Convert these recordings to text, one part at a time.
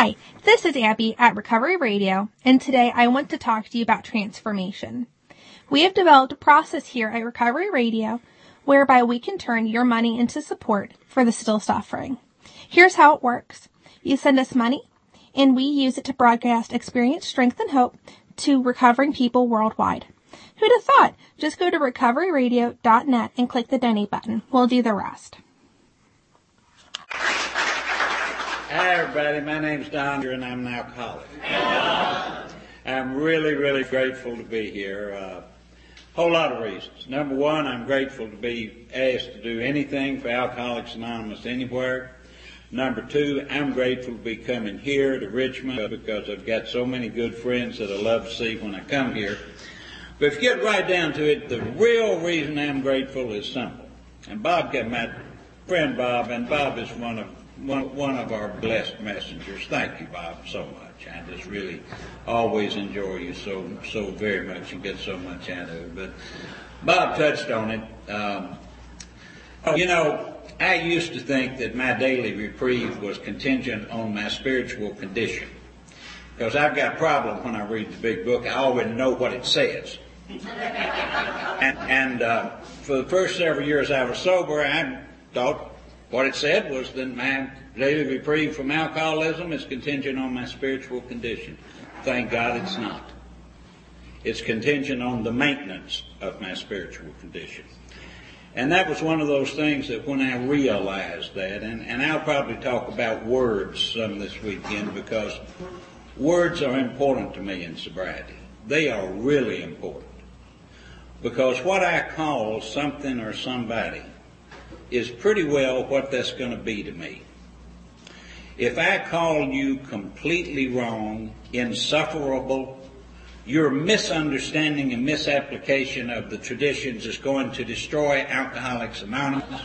Hi, this is Abby at Recovery Radio, and today I want to talk to you about transformation. We have developed a process here at Recovery Radio whereby we can turn your money into support for the still suffering. Here's how it works. You send us money, and we use it to broadcast experience, strength, and hope to recovering people worldwide. Who'd have thought? Just go to recoveryradio.net and click the donate button. We'll do the rest. Hi, everybody. My name's Don, and I'm an alcoholic. I'm really, really grateful to be here. A uh, whole lot of reasons. Number one, I'm grateful to be asked to do anything for Alcoholics Anonymous anywhere. Number two, I'm grateful to be coming here to Richmond because I've got so many good friends that I love to see when I come here. But if you get right down to it, the real reason I'm grateful is simple. And Bob got my friend Bob, and Bob is one of one, one of our blessed messengers. Thank you, Bob, so much. I just really always enjoy you so so very much and get so much out of it. But Bob touched on it. Um, you know, I used to think that my daily reprieve was contingent on my spiritual condition. Because I've got a problem when I read the big book. I already know what it says. and, and uh, for the first several years I was sober, I thought what it said was that my daily reprieve from alcoholism is contingent on my spiritual condition. Thank God it's not. It's contingent on the maintenance of my spiritual condition. And that was one of those things that when I realized that, and, and I'll probably talk about words some this weekend because words are important to me in sobriety. They are really important. Because what I call something or somebody is pretty well what that's going to be to me. If I call you completely wrong, insufferable, your misunderstanding and misapplication of the traditions is going to destroy Alcoholics Anonymous.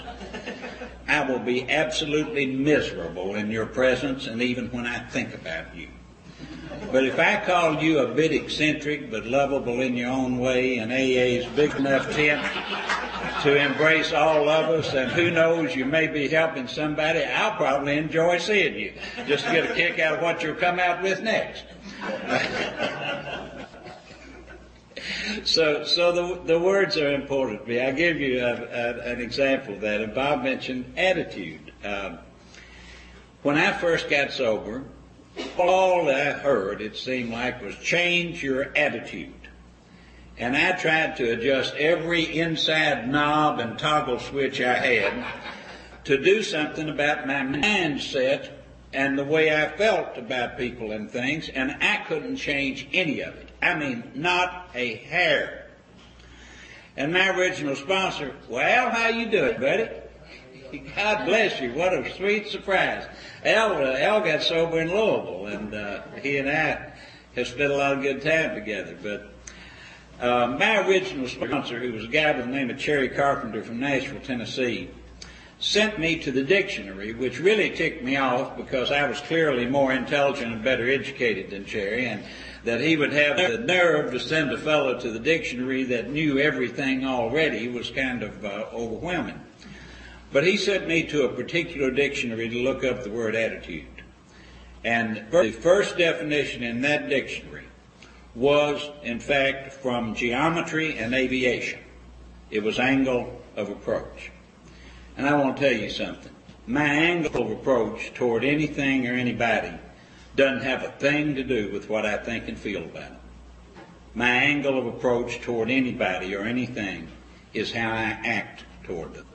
I will be absolutely miserable in your presence and even when I think about you. But if I call you a bit eccentric but lovable in your own way and AA's big enough tent to embrace all of us, and who knows, you may be helping somebody, I'll probably enjoy seeing you just to get a kick out of what you'll come out with next. so, so the, the words are important to me. I'll give you a, a, an example of that. And Bob mentioned attitude. Um, when I first got sober, all I heard, it seemed like, was change your attitude. And I tried to adjust every inside knob and toggle switch I had to do something about my mindset and the way I felt about people and things, and I couldn't change any of it. I mean, not a hair. And my original sponsor, well, how you doing, buddy? God bless you. What a sweet surprise. Al, uh, Al got sober in Louisville, and uh, he and I have spent a lot of good time together. But uh, my original sponsor, who was a guy by the name of Cherry Carpenter from Nashville, Tennessee, sent me to the dictionary, which really ticked me off because I was clearly more intelligent and better educated than Cherry, and that he would have the nerve to send a fellow to the dictionary that knew everything already was kind of uh, overwhelming. But he sent me to a particular dictionary to look up the word attitude. And the first definition in that dictionary was, in fact, from geometry and aviation. It was angle of approach. And I want to tell you something. My angle of approach toward anything or anybody doesn't have a thing to do with what I think and feel about it. My angle of approach toward anybody or anything is how I act toward them.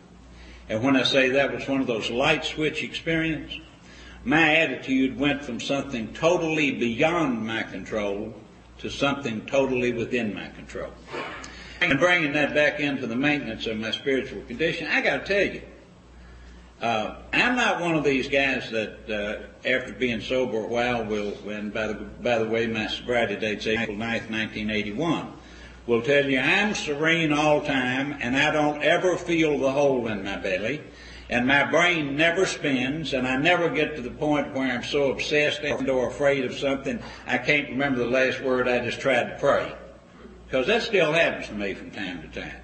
And when I say that was one of those light switch experiences, my attitude went from something totally beyond my control to something totally within my control. And bringing that back into the maintenance of my spiritual condition, I got to tell you, uh, I'm not one of these guys that, uh, after being sober a while, will, and by the, by the way, my sobriety date's April 9th, 1981 will tell you I'm serene all time and I don't ever feel the hole in my belly and my brain never spins and I never get to the point where I'm so obsessed or afraid of something I can't remember the last word I just tried to pray. Because that still happens to me from time to time.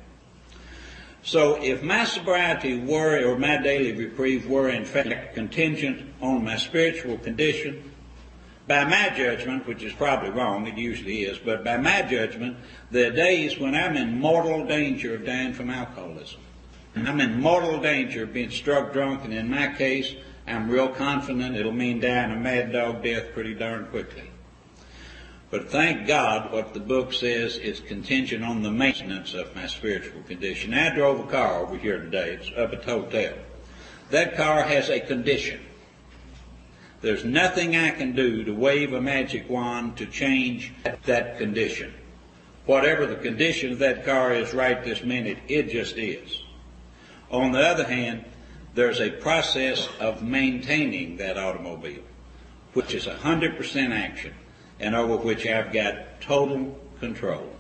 So if my sobriety were, or my daily reprieve were in fact contingent on my spiritual condition, By my judgment, which is probably wrong, it usually is, but by my judgment, there are days when I'm in mortal danger of dying from alcoholism. I'm in mortal danger of being struck drunk, and in my case, I'm real confident it'll mean dying a mad dog death pretty darn quickly. But thank God what the book says is contingent on the maintenance of my spiritual condition. I drove a car over here today. It's up at the hotel. That car has a condition. There's nothing I can do to wave a magic wand to change that condition. Whatever the condition of that car is right this minute, it just is. On the other hand, there's a process of maintaining that automobile, which is 100% action and over which I've got total control.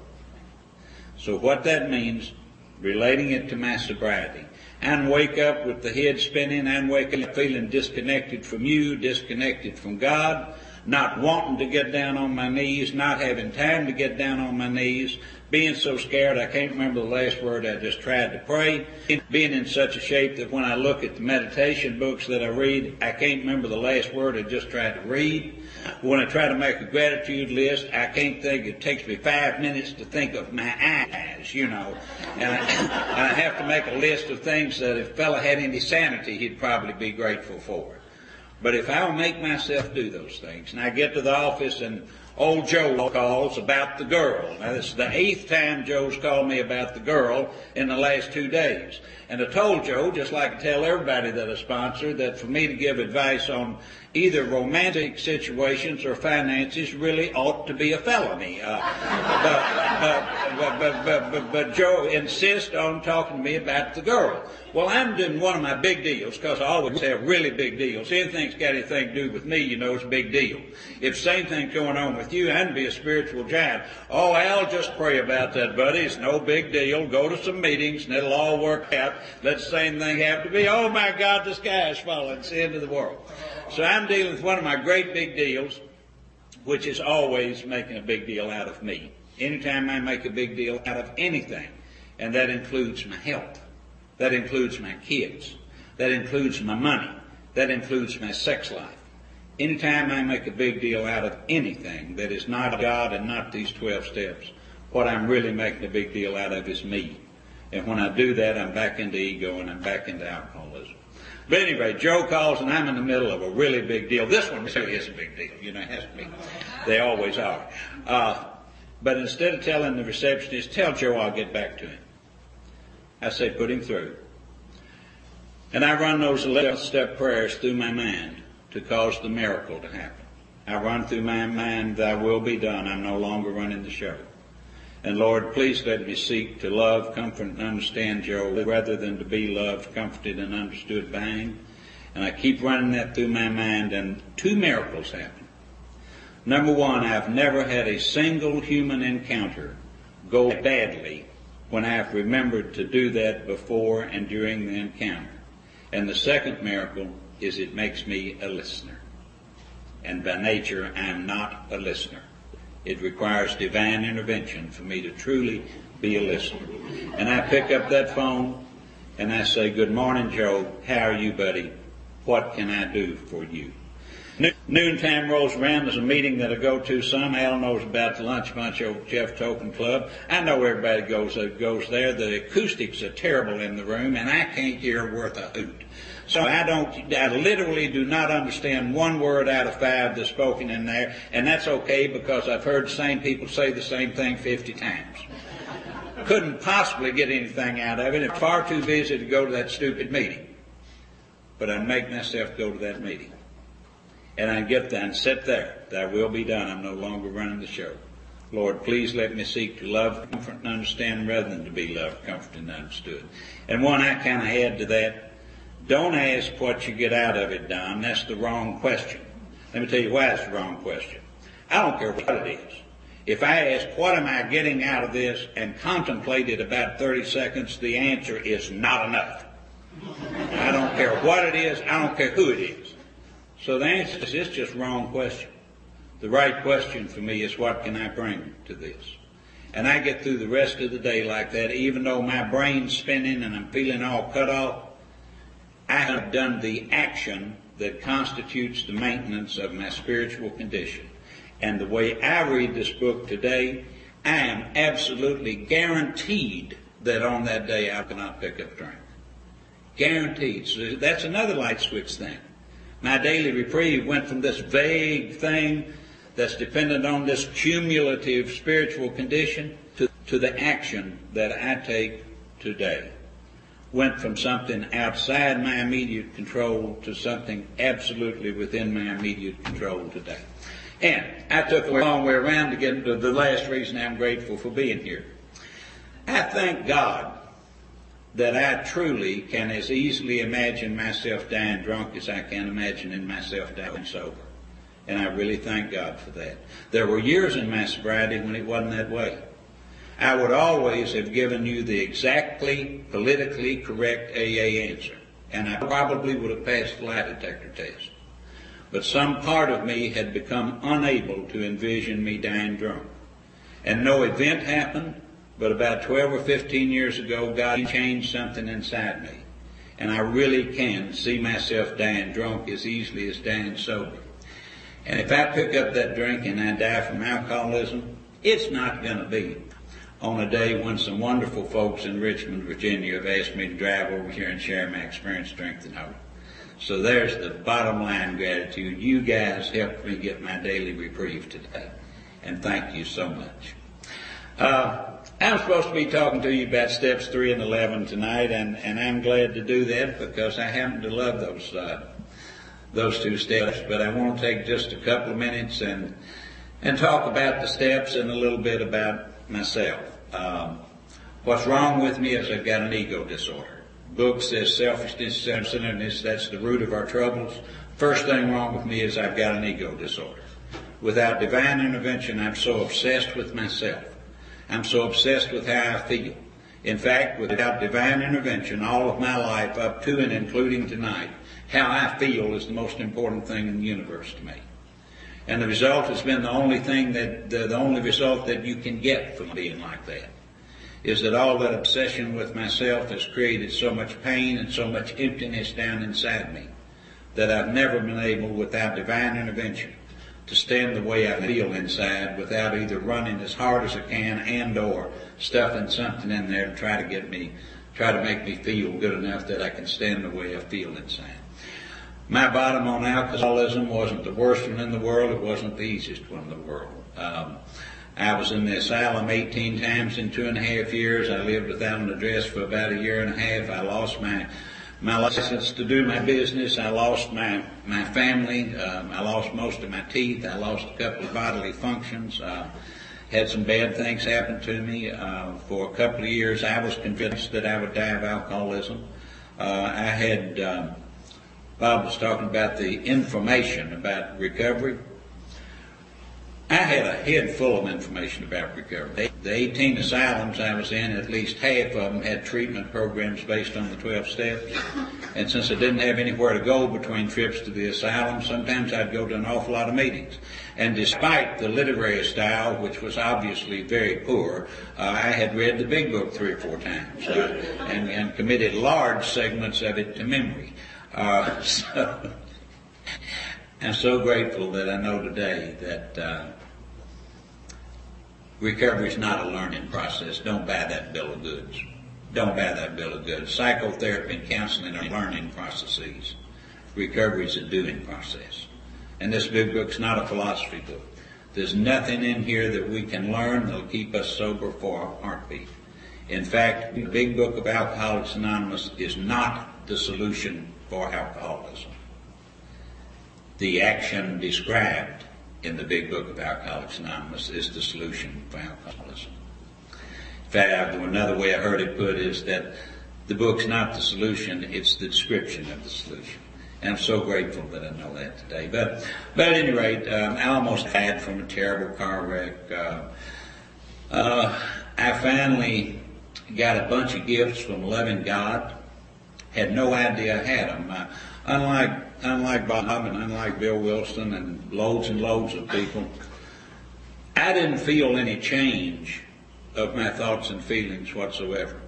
So what that means, relating it to my sobriety, and wake up with the head spinning and wake up feeling disconnected from you, disconnected from God, not wanting to get down on my knees, not having time to get down on my knees, being so scared I can't remember the last word I just tried to pray, being in such a shape that when I look at the meditation books that I read, I can't remember the last word I just tried to read. When I try to make a gratitude list, I can't think, it takes me five minutes to think of my eyes, you know. And I, and I have to make a list of things that if a fella had any sanity, he'd probably be grateful for. But if I'll make myself do those things, and I get to the office and old Joe calls about the girl. Now this is the eighth time Joe's called me about the girl in the last two days. And I told Joe, just like I tell everybody that I sponsor, that for me to give advice on either romantic situations or finances really ought to be a felony. Uh, but, but, but, but, but, Joe insists on talking to me about the girl. Well, I'm doing one of my big deals because I always have really big deals. Anything's got anything to do with me, you know, it's a big deal. If same thing's going on with you, I'd be a spiritual giant. Oh, Al, just pray about that, buddy. It's no big deal. Go to some meetings and it'll all work out. Let the same thing happen to me. Oh my God, the sky is falling. It's the end of the world. So I'm dealing with one of my great big deals, which is always making a big deal out of me. Anytime I make a big deal out of anything, and that includes my health, that includes my kids, that includes my money, that includes my sex life. Anytime I make a big deal out of anything that is not God and not these 12 steps, what I'm really making a big deal out of is me. And when I do that, I'm back into ego and I'm back into alcoholism. But anyway, Joe calls and I'm in the middle of a really big deal. This one really is a big deal. You know, it has to be. They always are. Uh, but instead of telling the receptionist, tell Joe I'll get back to him. I say, put him through. And I run those 11 step prayers through my mind to cause the miracle to happen. I run through my mind, thy will be done. I'm no longer running the show. And Lord, please let me seek to love, comfort, and understand Joe rather than to be loved, comforted, and understood by him. And I keep running that through my mind, and two miracles happen. Number one, I've never had a single human encounter go badly when I've remembered to do that before and during the encounter. And the second miracle is it makes me a listener. And by nature, I'm not a listener. It requires divine intervention for me to truly be a listener. And I pick up that phone and I say, Good morning, Joe. How are you, buddy? What can I do for you? Noontime rolls around. There's a meeting that I go to. Some Al knows about the lunch bunch over Jeff Token Club. I know everybody goes uh, goes there. The acoustics are terrible in the room, and I can't hear worth a hoot. So I don't, I literally do not understand one word out of five that's spoken in there, and that's okay because I've heard the same people say the same thing 50 times. Couldn't possibly get anything out of it. I'm far too busy to go to that stupid meeting. But I'd make myself go to that meeting. And I'd get there and sit there. Thy will be done. I'm no longer running the show. Lord, please let me seek to love, comfort, and understand rather than to be loved, comforted, and understood. And one I kind of add to that, don't ask what you get out of it, Don. That's the wrong question. Let me tell you why it's the wrong question. I don't care what it is. If I ask, what am I getting out of this, and contemplate it about 30 seconds, the answer is not enough. I don't care what it is. I don't care who it is. So the answer is, it's just wrong question. The right question for me is, what can I bring to this? And I get through the rest of the day like that, even though my brain's spinning and I'm feeling all cut off. I have done the action that constitutes the maintenance of my spiritual condition. And the way I read this book today, I am absolutely guaranteed that on that day I cannot pick up drink. Guaranteed. So that's another light switch thing. My daily reprieve went from this vague thing that's dependent on this cumulative spiritual condition to, to the action that I take today. Went from something outside my immediate control to something absolutely within my immediate control today. And I took a long way around to get to the last reason I'm grateful for being here. I thank God that I truly can as easily imagine myself dying drunk as I can imagine in myself dying sober. And I really thank God for that. There were years in my sobriety when it wasn't that way. I would always have given you the exactly politically correct AA answer. And I probably would have passed the lie detector test. But some part of me had become unable to envision me dying drunk. And no event happened, but about 12 or 15 years ago, God changed something inside me. And I really can see myself dying drunk as easily as dying sober. And if I pick up that drink and I die from alcoholism, it's not going to be on a day when some wonderful folks in Richmond, Virginia have asked me to drive over here and share my experience, strength, and hope. So there's the bottom line gratitude. You guys helped me get my daily reprieve today. And thank you so much. Uh, I'm supposed to be talking to you about steps 3 and 11 tonight, and, and I'm glad to do that because I happen to love those uh, those two steps, but I want to take just a couple of minutes and and talk about the steps and a little bit about myself. Um, what's wrong with me is I've got an ego disorder. Book says selfishness, self-centeredness, that's the root of our troubles. First thing wrong with me is I've got an ego disorder. Without divine intervention, I'm so obsessed with myself. I'm so obsessed with how I feel. In fact, without divine intervention, all of my life, up to and including tonight, how I feel is the most important thing in the universe to me. And the result has been the only thing that, the, the only result that you can get from being like that is that all that obsession with myself has created so much pain and so much emptiness down inside me that I've never been able, without divine intervention, to stand the way I feel inside without either running as hard as I can and or stuffing something in there to try to get me, try to make me feel good enough that I can stand the way I feel inside. My bottom on alcoholism wasn't the worst one in the world. It wasn't the easiest one in the world. Um, I was in the asylum 18 times in two and a half years. I lived without an address for about a year and a half. I lost my my license to do my business. I lost my my family. Um, I lost most of my teeth. I lost a couple of bodily functions. Uh, had some bad things happen to me. Uh, for a couple of years, I was convinced that I would die of alcoholism. Uh, I had um, Bob was talking about the information about recovery. I had a head full of information about recovery. The 18 asylums I was in, at least half of them had treatment programs based on the 12 steps. And since I didn't have anywhere to go between trips to the asylum, sometimes I'd go to an awful lot of meetings. And despite the literary style, which was obviously very poor, uh, I had read the big book three or four times uh, and, and committed large segments of it to memory. Uh, so I'm so grateful that I know today that uh, recovery is not a learning process. Don't buy that bill of goods. Don't buy that bill of goods. Psychotherapy and counseling are learning processes. Recovery is a doing process. And this big book's not a philosophy book. There's nothing in here that we can learn that'll keep us sober for a heartbeat. In fact, the big book of Alcoholics Anonymous is not the solution for alcoholism. The action described in the big book of Alcoholics Anonymous is the solution for alcoholism. In fact, another way I heard it put is that the book's not the solution, it's the description of the solution. And I'm so grateful that I know that today. But, but at any rate, um, I almost died from a terrible car wreck. Uh, uh, I finally got a bunch of gifts from loving God had no idea had them. Uh, unlike unlike Bob and unlike Bill Wilson and loads and loads of people, I didn't feel any change of my thoughts and feelings whatsoever.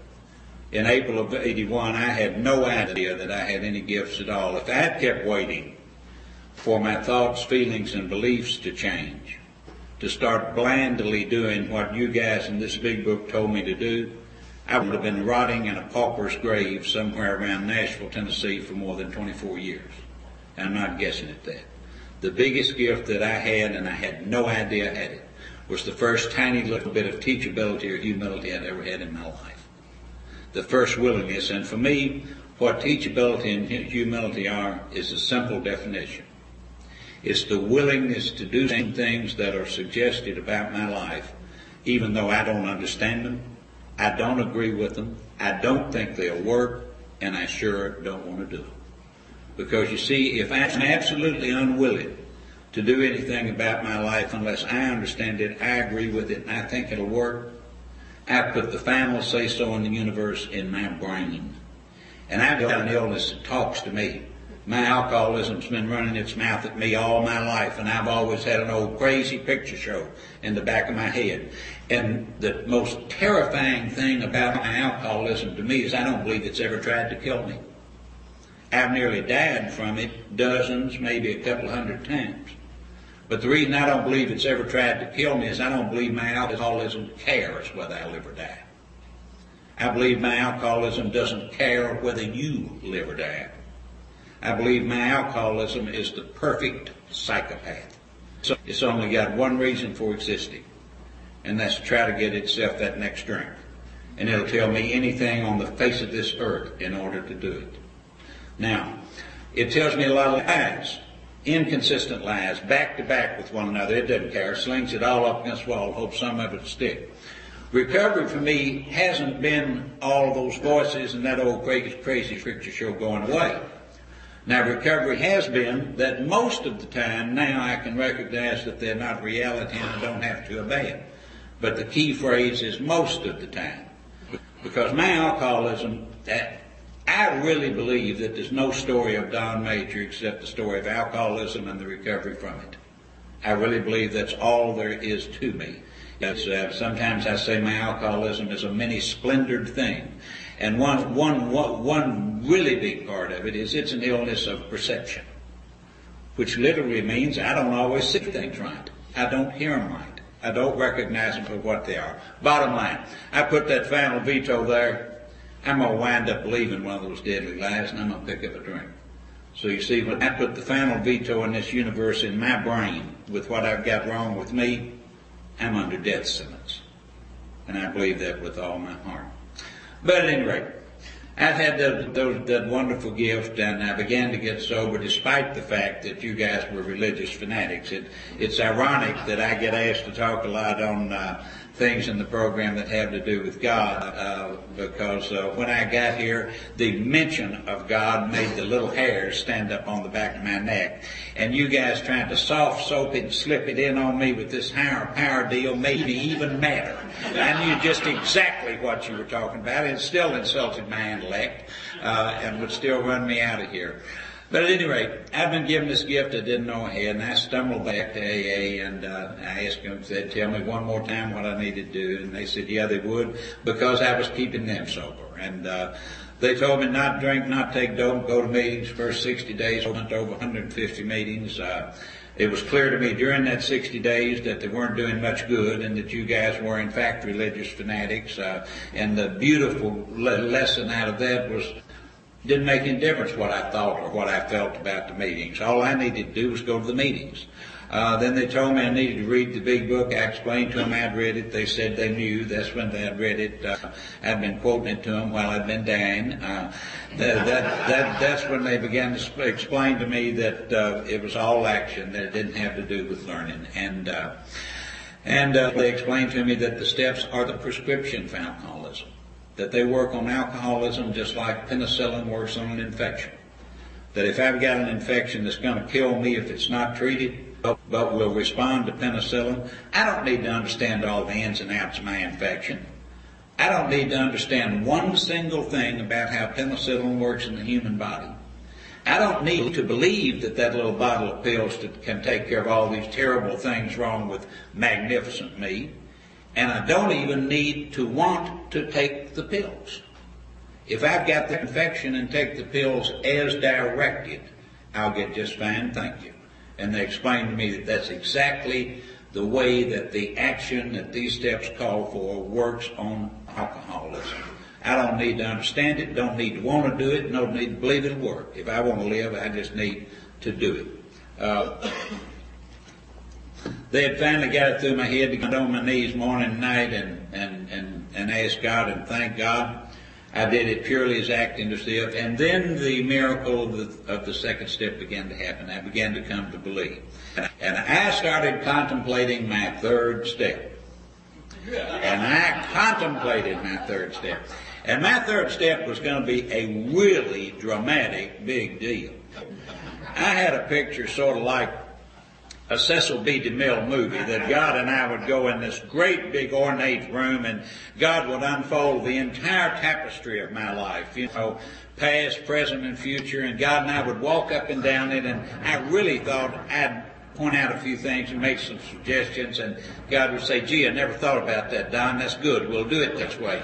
In April of 81, I had no idea that I had any gifts at all. If I had kept waiting for my thoughts, feelings, and beliefs to change, to start blandly doing what you guys in this big book told me to do, I would have been rotting in a pauper's grave somewhere around Nashville, Tennessee for more than 24 years. I'm not guessing at that. The biggest gift that I had, and I had no idea I had it, was the first tiny little bit of teachability or humility I'd ever had in my life. The first willingness, and for me, what teachability and humility are is a simple definition. It's the willingness to do things that are suggested about my life, even though I don't understand them, I don't agree with them, I don't think they'll work, and I sure don't want to do them. Because you see, if I'm absolutely unwilling to do anything about my life unless I understand it, I agree with it, and I think it'll work, I put the final say so in the universe in my brain. And I've got an illness that talks to me. My alcoholism's been running its mouth at me all my life, and I've always had an old crazy picture show in the back of my head. And the most terrifying thing about my alcoholism to me is I don't believe it's ever tried to kill me. I've nearly died from it dozens, maybe a couple hundred times. But the reason I don't believe it's ever tried to kill me is I don't believe my alcoholism cares whether I live or die. I believe my alcoholism doesn't care whether you live or die. I believe my alcoholism is the perfect psychopath. So it's only got one reason for existing, and that's try to get itself that next drink. And it'll tell me anything on the face of this earth in order to do it. Now, it tells me a lot of lies, inconsistent lies, back to back with one another. It doesn't care. Slings it all up against the wall, hopes some of it stick. Recovery for me hasn't been all those voices and that old crazy, crazy picture show going away. Now recovery has been that most of the time now I can recognize that they're not reality and I don't have to obey it. But the key phrase is most of the time. Because my alcoholism, that I really believe that there's no story of Don Major except the story of alcoholism and the recovery from it. I really believe that's all there is to me. Uh, sometimes I say my alcoholism is a many splendored thing. And one, one, one really big part of it is it's an illness of perception, which literally means I don't always see things right. I don't hear them right. I don't recognize them for what they are. Bottom line, I put that final veto there. I'm going to wind up believing one of those deadly lies and I'm going to pick up a drink. So you see, when I put the final veto in this universe in my brain with what I've got wrong with me, I'm under death sentence. And I believe that with all my heart. But at any rate, I've had the, the, that wonderful gift, and I began to get sober despite the fact that you guys were religious fanatics. It, it's ironic that I get asked to talk a lot on uh, things in the program that have to do with God, uh, because uh, when I got here, the mention of God made the little hairs stand up on the back of my neck. And you guys trying to soft soap it and slip it in on me with this higher power deal made me even madder. I knew just exactly what you were talking about. It still insulted my intellect, uh, and would still run me out of here. But at any rate, I've been given this gift I didn't know I had, and I stumbled back to AA and uh, I asked them, said, tell me one more time what I need to do. And they said, yeah, they would, because I was keeping them sober. And uh, they told me not drink, not take dope, go to meetings. First 60 days, I went to over 150 meetings. Uh, it was clear to me during that 60 days that they weren't doing much good and that you guys were in fact religious fanatics. Uh, and the beautiful le- lesson out of that was didn't make any difference what I thought or what I felt about the meetings. All I needed to do was go to the meetings. Uh, then they told me I needed to read the big book. I explained to them I'd read it. They said they knew. That's when they had read it. Uh, I'd been quoting it to them while I'd been dying. Uh, that, that, that, that's when they began to sp- explain to me that uh, it was all action, that it didn't have to do with learning. And, uh, and uh, they explained to me that the steps are the prescription for alcoholism that they work on alcoholism just like penicillin works on an infection. That if I've got an infection that's going to kill me if it's not treated, but, will respond to penicillin, I don't need to understand all the ins and outs of my infection. I don't need to understand one single thing about how penicillin works in the human body. I don't need to believe that that little bottle of pills can take care of all these terrible things wrong with magnificent me. And I don't even need to want to take the pills. If I've got the infection and take the pills as directed, I'll get just fine, thank you. And they explained to me that that's exactly the way that the action that these steps call for works on alcoholism. I don't need to understand it, don't need to want to do it, don't need to believe it'll work. If I want to live, I just need to do it. Uh, they had finally got it through my head to get on my knees morning and night and, and, and, ask God and thank God. I did it purely as acting to see step. And then the miracle of the, of the second step began to happen. I began to come to believe. And I started contemplating my third step. And I contemplated my third step. And my third step was going to be a really dramatic big deal. I had a picture sort of like a Cecil B. DeMille movie that God and I would go in this great big ornate room and God would unfold the entire tapestry of my life, you know, past, present, and future, and God and I would walk up and down it, and I really thought I'd point out a few things and make some suggestions, and God would say, gee, I never thought about that, Don, that's good, we'll do it this way.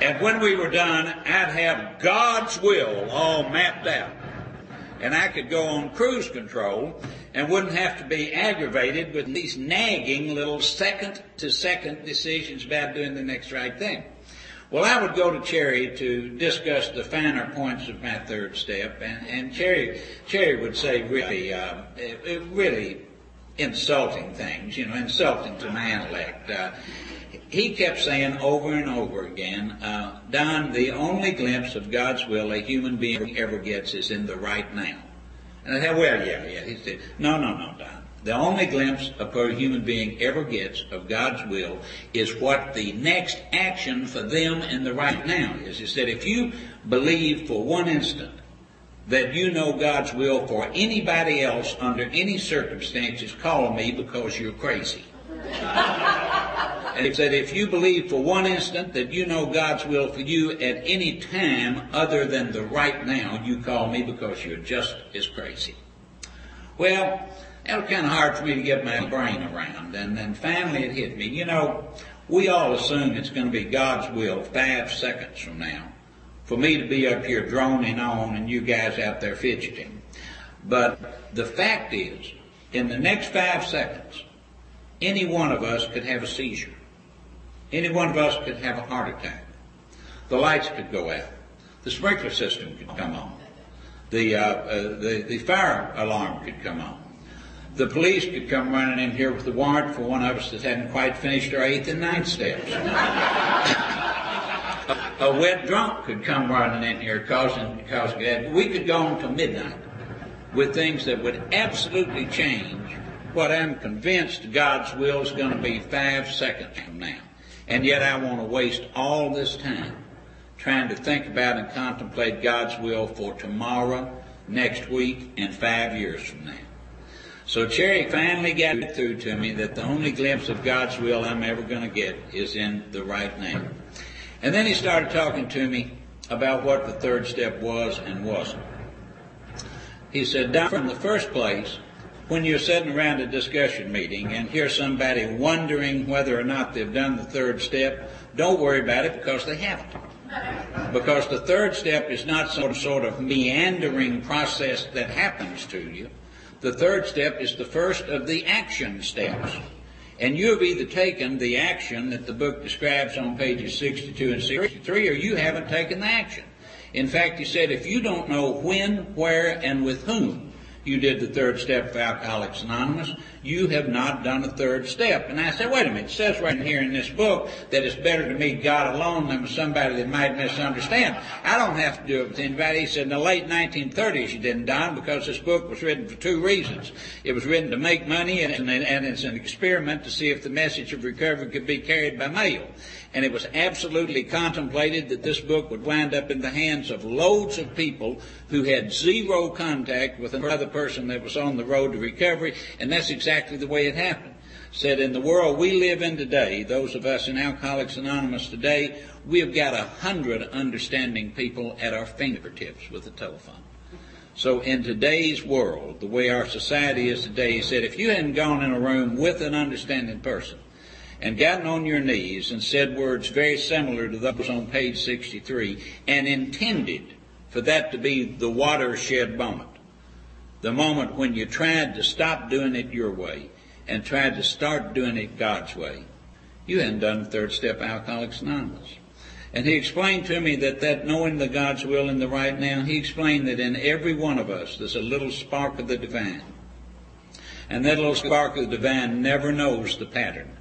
and when we were done, I'd have God's will all mapped out and I could go on cruise control and wouldn't have to be aggravated with these nagging little second to second decisions about doing the next right thing. Well, I would go to Cherry to discuss the finer points of my third step, and, and Cherry, Cherry would say really, uh, really insulting things, you know, insulting to my intellect. Uh, he kept saying over and over again, uh, Don, the only glimpse of God's will a human being ever gets is in the right now. And I said, well, yeah, yeah. He said, no, no, no, Don. The only glimpse a human being ever gets of God's will is what the next action for them in the right now is. He said, if you believe for one instant that you know God's will for anybody else under any circumstances, call me because you're crazy. and he said, if you believe for one instant that you know God's will for you at any time other than the right now, you call me because you're just as crazy. Well, that was kind of hard for me to get my brain around. And then finally it hit me. You know, we all assume it's going to be God's will five seconds from now for me to be up here droning on and you guys out there fidgeting. But the fact is, in the next five seconds, any one of us could have a seizure. Any one of us could have a heart attack. The lights could go out. The sprinkler system could come on. The, uh, uh, the, the fire alarm could come on. The police could come running in here with a warrant for one of us that hadn't quite finished our eighth and ninth steps. a, a, wet drunk could come running in here causing, causing we could go on till midnight with things that would absolutely change what I'm convinced God's will is going to be five seconds from now. And yet I want to waste all this time trying to think about and contemplate God's will for tomorrow, next week, and five years from now. So Cherry finally got it through to me that the only glimpse of God's will I'm ever going to get is in the right name. And then he started talking to me about what the third step was and wasn't. He said, Don from the first place, when you're sitting around a discussion meeting and hear somebody wondering whether or not they've done the third step, don't worry about it because they haven't. Because the third step is not some sort of meandering process that happens to you. The third step is the first of the action steps. And you have either taken the action that the book describes on pages 62 and 63 or you haven't taken the action. In fact, he said, if you don't know when, where, and with whom you did the third step of Alcoholics Anonymous. You have not done the third step. And I said, wait a minute, it says right here in this book that it's better to meet God alone than with somebody that might misunderstand. I don't have to do it with anybody. He said, in the late 1930s you didn't, Don, because this book was written for two reasons. It was written to make money and, and it's an experiment to see if the message of recovery could be carried by mail and it was absolutely contemplated that this book would wind up in the hands of loads of people who had zero contact with another person that was on the road to recovery, and that's exactly the way it happened. Said in the world we live in today, those of us in Alcoholics Anonymous today, we've got a hundred understanding people at our fingertips with a telephone. So in today's world, the way our society is today, he said, if you hadn't gone in a room with an understanding person, and gotten on your knees and said words very similar to those on page 63 and intended for that to be the watershed moment, the moment when you tried to stop doing it your way and tried to start doing it God's way, you hadn't done the third step Alcoholics Anonymous. And he explained to me that that knowing the God's will in the right now, he explained that in every one of us there's a little spark of the divine. And that little spark of the divine never knows the pattern.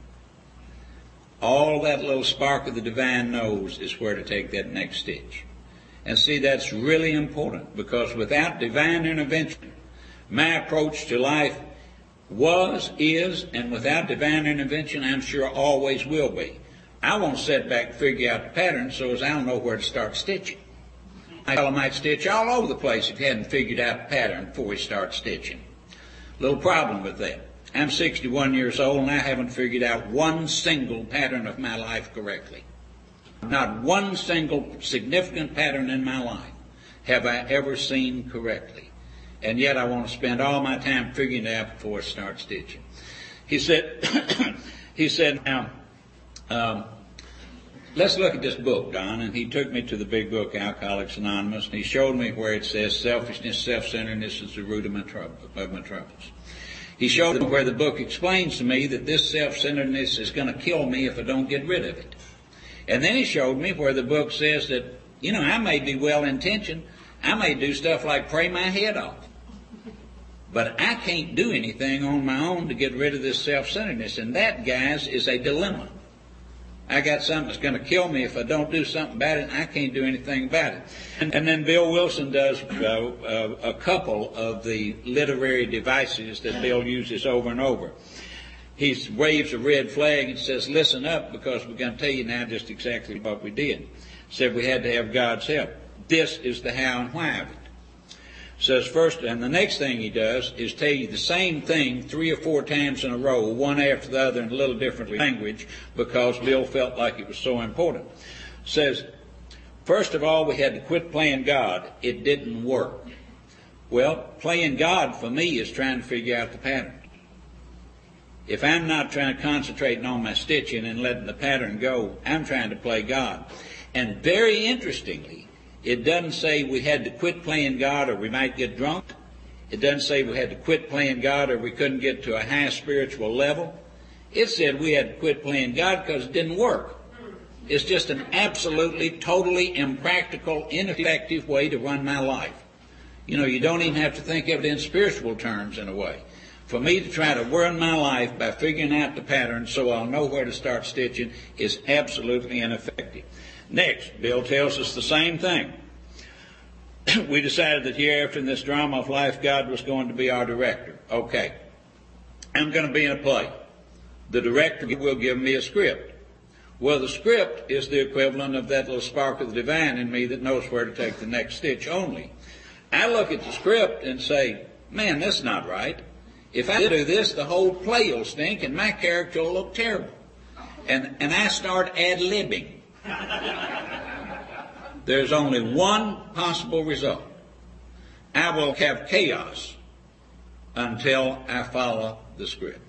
All that little spark of the divine knows is where to take that next stitch. And see, that's really important because without divine intervention, my approach to life was, is, and without divine intervention, I'm sure always will be. I won't sit back and figure out the pattern so as I don't know where to start stitching. I might stitch all over the place if he hadn't figured out the pattern before he starts stitching. Little problem with that. I'm 61 years old and I haven't figured out one single pattern of my life correctly. Not one single significant pattern in my life have I ever seen correctly. And yet I want to spend all my time figuring it out before I start stitching. He said, he said, now, um, let's look at this book, Don. And he took me to the big book, Alcoholics Anonymous, and he showed me where it says selfishness, self-centeredness is the root of my, trouble, of my troubles. He showed me where the book explains to me that this self-centeredness is going to kill me if I don't get rid of it. And then he showed me where the book says that, you know, I may be well intentioned. I may do stuff like pray my head off. But I can't do anything on my own to get rid of this self-centeredness. And that, guys, is a dilemma. I got something that's going to kill me if I don't do something about it, and I can't do anything about it. And, and then Bill Wilson does uh, uh, a couple of the literary devices that Bill uses over and over. He waves a red flag and says, listen up, because we're going to tell you now just exactly what we did. Said we had to have God's help. This is the how and why of it says first, and the next thing he does is tell you the same thing three or four times in a row, one after the other in a little different language, because Bill felt like it was so important. Says, first of all, we had to quit playing God. It didn't work. Well, playing God for me is trying to figure out the pattern. If I'm not trying to concentrate on my stitching and letting the pattern go, I'm trying to play God. And very interestingly, it doesn't say we had to quit playing God or we might get drunk. It doesn't say we had to quit playing God or we couldn't get to a high spiritual level. It said we had to quit playing God because it didn't work. It's just an absolutely, totally impractical, ineffective way to run my life. You know, you don't even have to think of it in spiritual terms in a way. For me to try to run my life by figuring out the pattern so I'll know where to start stitching is absolutely ineffective. Next, Bill tells us the same thing. we decided that hereafter in this drama of life, God was going to be our director. Okay. I'm going to be in a play. The director will give me a script. Well, the script is the equivalent of that little spark of the divine in me that knows where to take the next stitch only. I look at the script and say, man, that's not right. If I do this, the whole play will stink and my character will look terrible. And, and I start ad-libbing. There's only one possible result. I will have chaos until I follow the script.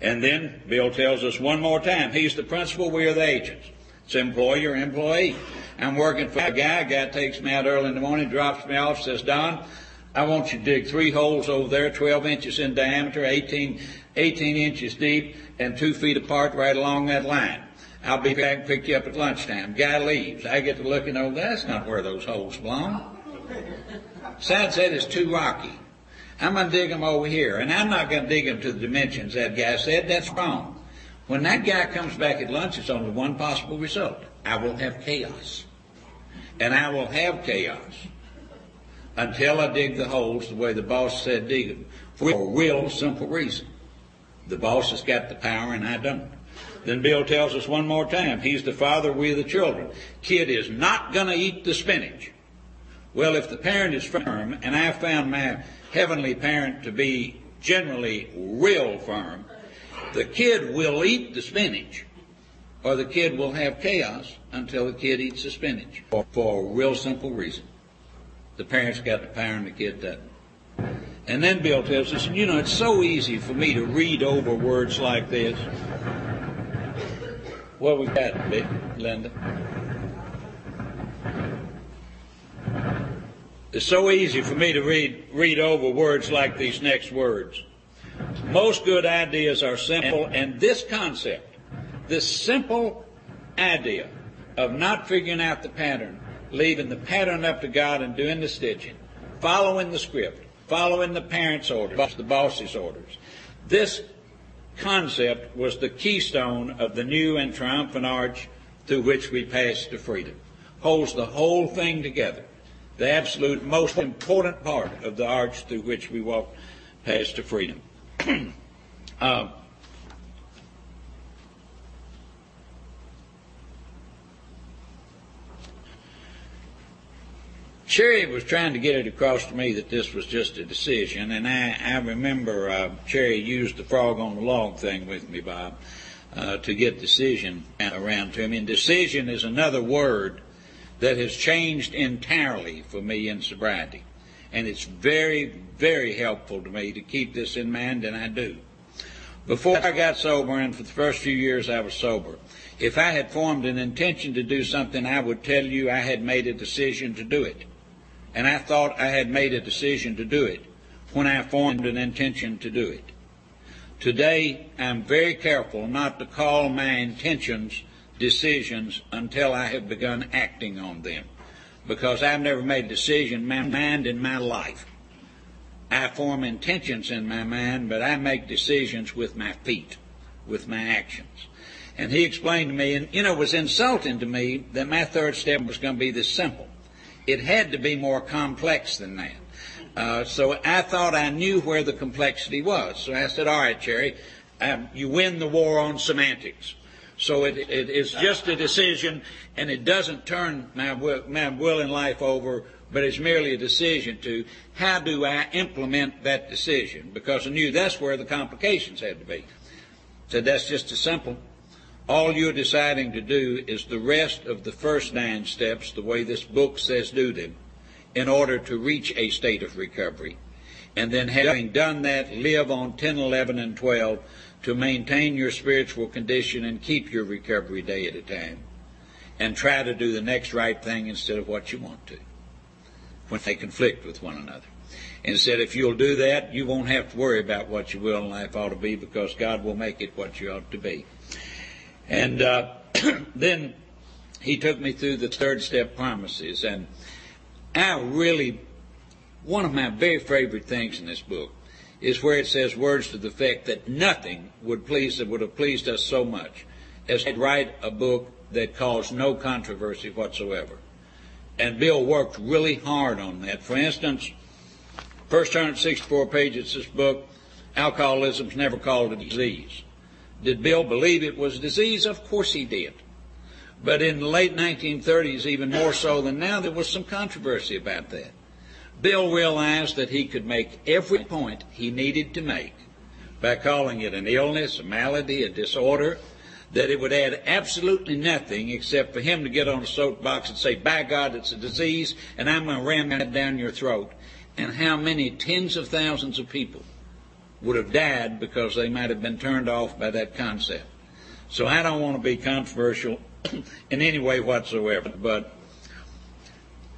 And then Bill tells us one more time, he's the principal, we are the agents. It's employer, employee. I'm working for a guy, a guy takes me out early in the morning, drops me off, says, Don, I want you to dig three holes over there, 12 inches in diameter, 18, 18 inches deep, and two feet apart right along that line. I'll be back and pick you up at lunchtime. Guy leaves. I get to looking over. Oh, that's not where those holes belong. Sad said it's too rocky. I'm going to dig them over here. And I'm not going to dig them to the dimensions that guy said. That's wrong. When that guy comes back at lunch, it's only one possible result. I will have chaos. And I will have chaos until I dig the holes the way the boss said dig them. For a real simple reason. The boss has got the power and I don't. Then Bill tells us one more time, he's the father, we the children. Kid is not going to eat the spinach. Well, if the parent is firm, and I found my heavenly parent to be generally real firm, the kid will eat the spinach, or the kid will have chaos until the kid eats the spinach, for, for a real simple reason. The parent's got the power and the kid doesn't. And then Bill tells us, you know, it's so easy for me to read over words like this. What we got, Linda? It's so easy for me to read, read over words like these next words. Most good ideas are simple, and this concept, this simple idea of not figuring out the pattern, leaving the pattern up to God and doing the stitching, following the script, following the parents' orders, the boss's orders. This concept was the keystone of the new and triumphant arch through which we pass to freedom. Holds the whole thing together. The absolute most important part of the arch through which we walk past to freedom. uh, Cherry was trying to get it across to me that this was just a decision, and I, I remember uh, Cherry used the frog on the log thing with me, Bob, uh, to get decision around to him. And decision is another word that has changed entirely for me in sobriety. And it's very, very helpful to me to keep this in mind, and I do. Before I got sober, and for the first few years I was sober, if I had formed an intention to do something, I would tell you I had made a decision to do it and I thought I had made a decision to do it when I formed an intention to do it. Today, I'm very careful not to call my intentions decisions until I have begun acting on them, because I've never made a decision in my mind in my life. I form intentions in my mind, but I make decisions with my feet, with my actions. And he explained to me, and you know, it was insulting to me that my third step was going to be this simple it had to be more complex than that. Uh, so I thought I knew where the complexity was. So I said, all right, Cherry, um, you win the war on semantics. So it, it, it's just a decision, and it doesn't turn my, my will in life over, but it's merely a decision to how do I implement that decision? Because I knew that's where the complications had to be. So that's just as simple. All you're deciding to do is the rest of the first nine steps, the way this book says do them, in order to reach a state of recovery. And then having done that, live on 10, 11, and 12 to maintain your spiritual condition and keep your recovery day at a time. And try to do the next right thing instead of what you want to when they conflict with one another. And said, if you'll do that, you won't have to worry about what your will in life ought to be because God will make it what you ought to be. And uh, then he took me through the third step promises. And I really, one of my very favorite things in this book is where it says words to the effect that nothing would please that would have pleased us so much as to write a book that caused no controversy whatsoever. And Bill worked really hard on that. For instance, first 164 pages of this book, alcoholism's never called a disease. Did Bill believe it was disease? Of course he did. But in the late 1930s, even more so than now, there was some controversy about that. Bill realized that he could make every point he needed to make by calling it an illness, a malady, a disorder, that it would add absolutely nothing except for him to get on a soapbox and say, by God, it's a disease, and I'm going to ram that down your throat. And how many tens of thousands of people would have died because they might have been turned off by that concept. So I don't want to be controversial in any way whatsoever, but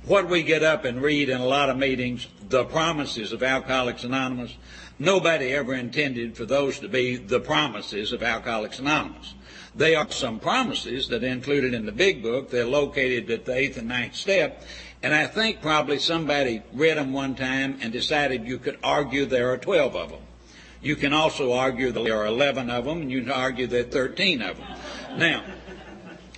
what we get up and read in a lot of meetings, the promises of Alcoholics Anonymous, nobody ever intended for those to be the promises of Alcoholics Anonymous. They are some promises that are included in the big book. They're located at the eighth and ninth step. And I think probably somebody read them one time and decided you could argue there are 12 of them. You can also argue that there are 11 of them, and you can argue are 13 of them. Now,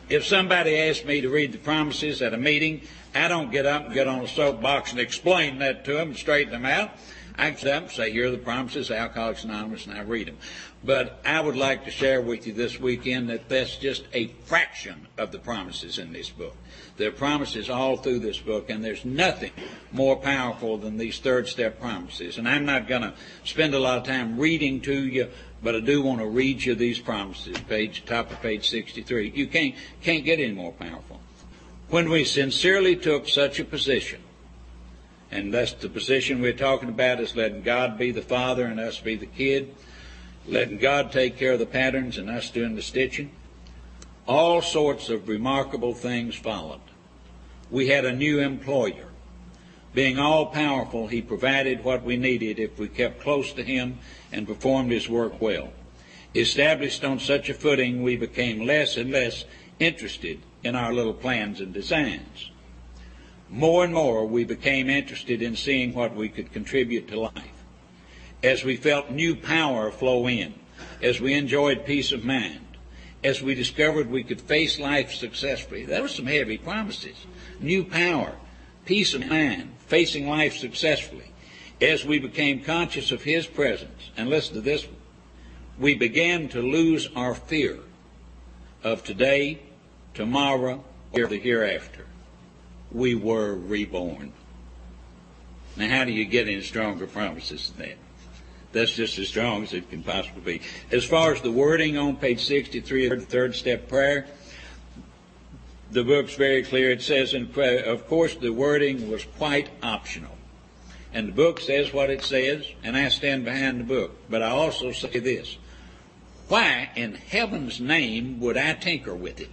if somebody asks me to read the promises at a meeting, I don't get up and get on a soapbox and explain that to them and straighten them out. I get up and say, here are the promises, Alcoholics Anonymous, and I read them. But I would like to share with you this weekend that that's just a fraction of the promises in this book. There are promises all through this book, and there's nothing more powerful than these third step promises. And I'm not going to spend a lot of time reading to you, but I do want to read you these promises, page top of page 63. You can't can't get any more powerful. When we sincerely took such a position, and that's the position we're talking about is letting God be the father and us be the kid, letting God take care of the patterns and us doing the stitching. All sorts of remarkable things followed. We had a new employer. Being all powerful, He provided what we needed if we kept close to Him and performed His work well. Established on such a footing, we became less and less interested in our little plans and designs. More and more, we became interested in seeing what we could contribute to life. As we felt new power flow in, as we enjoyed peace of mind, as we discovered we could face life successfully. That was some heavy promises. New power, peace of mind, facing life successfully. As we became conscious of His presence, and listen to this, we began to lose our fear of today, tomorrow, or the hereafter. We were reborn. Now, how do you get any stronger promises than that? That's just as strong as it can possibly be. As far as the wording on page 63 of the third step prayer, the book's very clear. It says, in of course, the wording was quite optional. And the book says what it says, and I stand behind the book. But I also say this. Why in heaven's name would I tinker with it?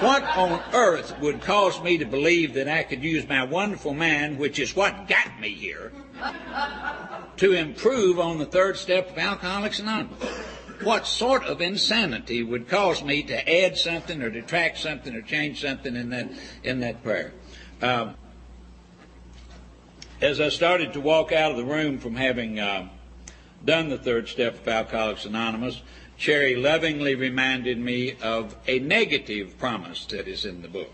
What on earth would cause me to believe that I could use my wonderful mind, which is what got me here, to improve on the third step of Alcoholics Anonymous? What sort of insanity would cause me to add something or detract something or change something in that in that prayer? Um, as I started to walk out of the room from having uh, done the third step of Alcoholics Anonymous, Cherry lovingly reminded me of a negative promise that is in the book.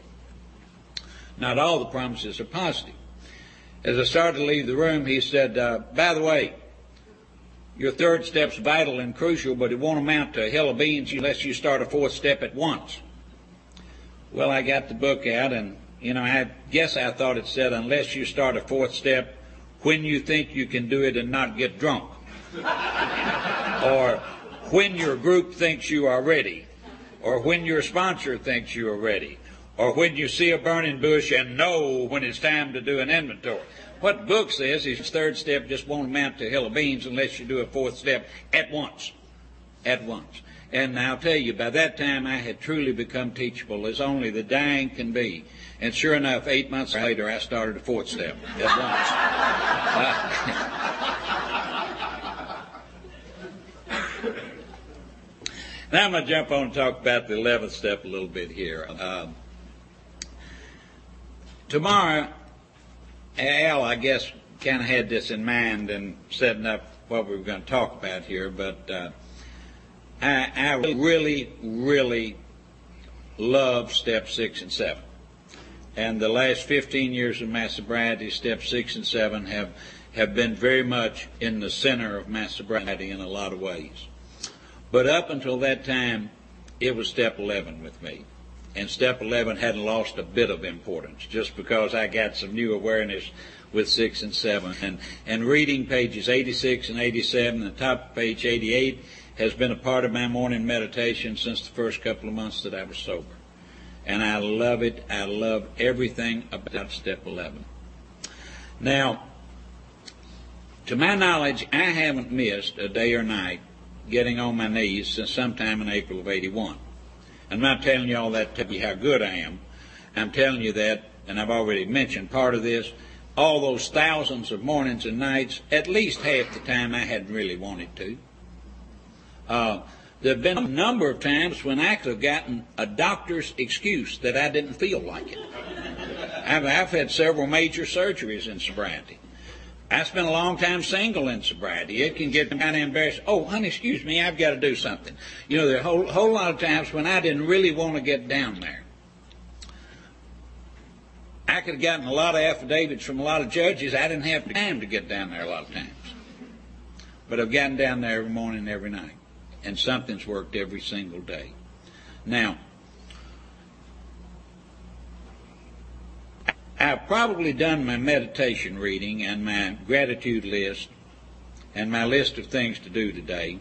Not all the promises are positive. As I started to leave the room, he said, uh, by the way, your third step's vital and crucial, but it won't amount to a hill of beans unless you start a fourth step at once. Well, I got the book out and, you know, I guess I thought it said, unless you start a fourth step when you think you can do it and not get drunk. or when your group thinks you are ready, or when your sponsor thinks you are ready, or when you see a burning bush and know when it's time to do an inventory. What the book says is third step just won't amount to a hill of beans unless you do a fourth step at once. At once. And I'll tell you, by that time I had truly become teachable as only the dying can be. And sure enough, eight months later, I started a fourth step at once. Now I'm going to jump on and talk about the 11th step a little bit here. Uh, tomorrow, Al, I guess, kind of had this in mind and setting up what we were going to talk about here, but uh, I, I really, really love step six and seven. And the last 15 years of my sobriety, step six and seven have, have been very much in the center of my sobriety in a lot of ways. But up until that time, it was step 11 with me. And step 11 hadn't lost a bit of importance just because I got some new awareness with 6 and 7. And, and reading pages 86 and 87, the top of page 88, has been a part of my morning meditation since the first couple of months that I was sober. And I love it. I love everything about step 11. Now, to my knowledge, I haven't missed a day or night getting on my knees since sometime in April of 81. I'm not telling you all that to be how good I am. I'm telling you that, and I've already mentioned part of this, all those thousands of mornings and nights, at least half the time I hadn't really wanted to. Uh, there have been a number of times when I could have gotten a doctor's excuse that I didn't feel like it. I've, I've had several major surgeries in sobriety. I spent a long time single in sobriety. It can get kind of embarrassing. Oh, honey, excuse me, I've got to do something. You know, there are a whole, whole lot of times when I didn't really want to get down there. I could have gotten a lot of affidavits from a lot of judges. I didn't have time to get down there a lot of times. But I've gotten down there every morning, and every night. And something's worked every single day. Now, I've probably done my meditation reading and my gratitude list and my list of things to do today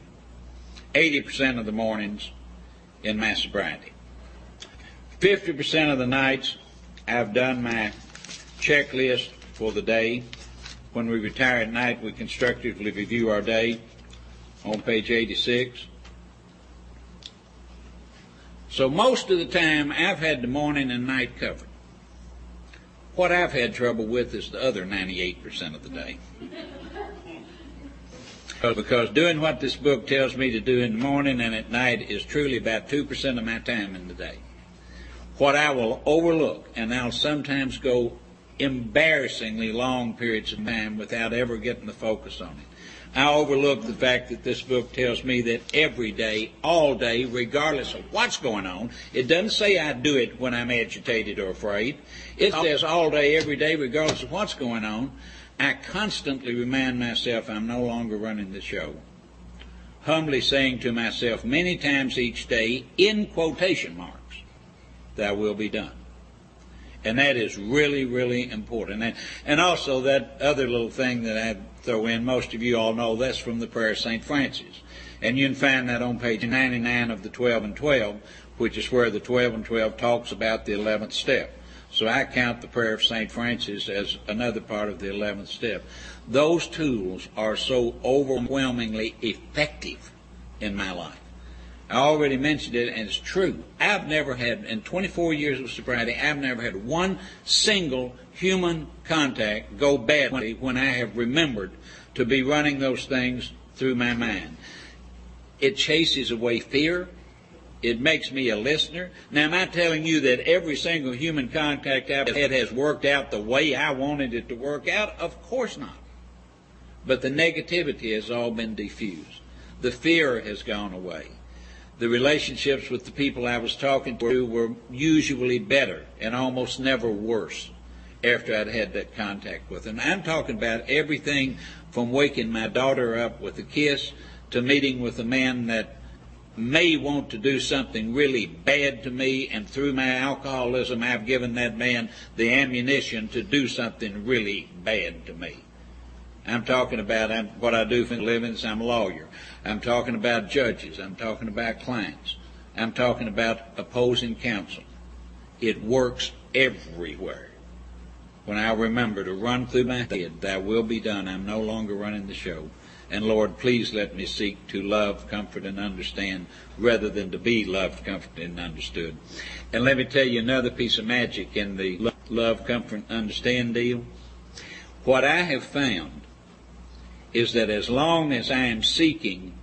80% of the mornings in my sobriety. 50% of the nights I've done my checklist for the day. When we retire at night, we constructively review our day on page 86. So most of the time, I've had the morning and night covered. What I've had trouble with is the other 98% of the day. Oh. Because doing what this book tells me to do in the morning and at night is truly about 2% of my time in the day. What I will overlook, and I'll sometimes go embarrassingly long periods of time without ever getting the focus on it. I overlook the fact that this book tells me that every day, all day, regardless of what's going on, it doesn't say I do it when I'm agitated or afraid. It says all day, every day, regardless of what's going on, I constantly remind myself I'm no longer running the show. Humbly saying to myself many times each day, in quotation marks, that will be done. And that is really, really important. And, and also that other little thing that I throw in, most of you all know that's from the prayer of St. Francis. And you can find that on page 99 of the 12 and 12, which is where the 12 and 12 talks about the 11th step. So I count the prayer of St. Francis as another part of the 11th step. Those tools are so overwhelmingly effective in my life. I already mentioned it, and it's true. I've never had, in 24 years of sobriety, I've never had one single human contact go badly when I have remembered to be running those things through my mind. It chases away fear. It makes me a listener. Now, am I telling you that every single human contact I've had has worked out the way I wanted it to work out? Of course not. But the negativity has all been diffused. The fear has gone away the relationships with the people I was talking to were usually better and almost never worse after I'd had that contact with them. I'm talking about everything from waking my daughter up with a kiss to meeting with a man that may want to do something really bad to me, and through my alcoholism, I've given that man the ammunition to do something really bad to me. I'm talking about I'm, what I do for a living I'm a lawyer. I'm talking about judges. I'm talking about clients. I'm talking about opposing counsel. It works everywhere. When I remember to run through my head, that will be done. I'm no longer running the show. And Lord, please let me seek to love, comfort, and understand rather than to be loved, comforted, and understood. And let me tell you another piece of magic in the love, comfort, and understand deal. What I have found is that as long as I am seeking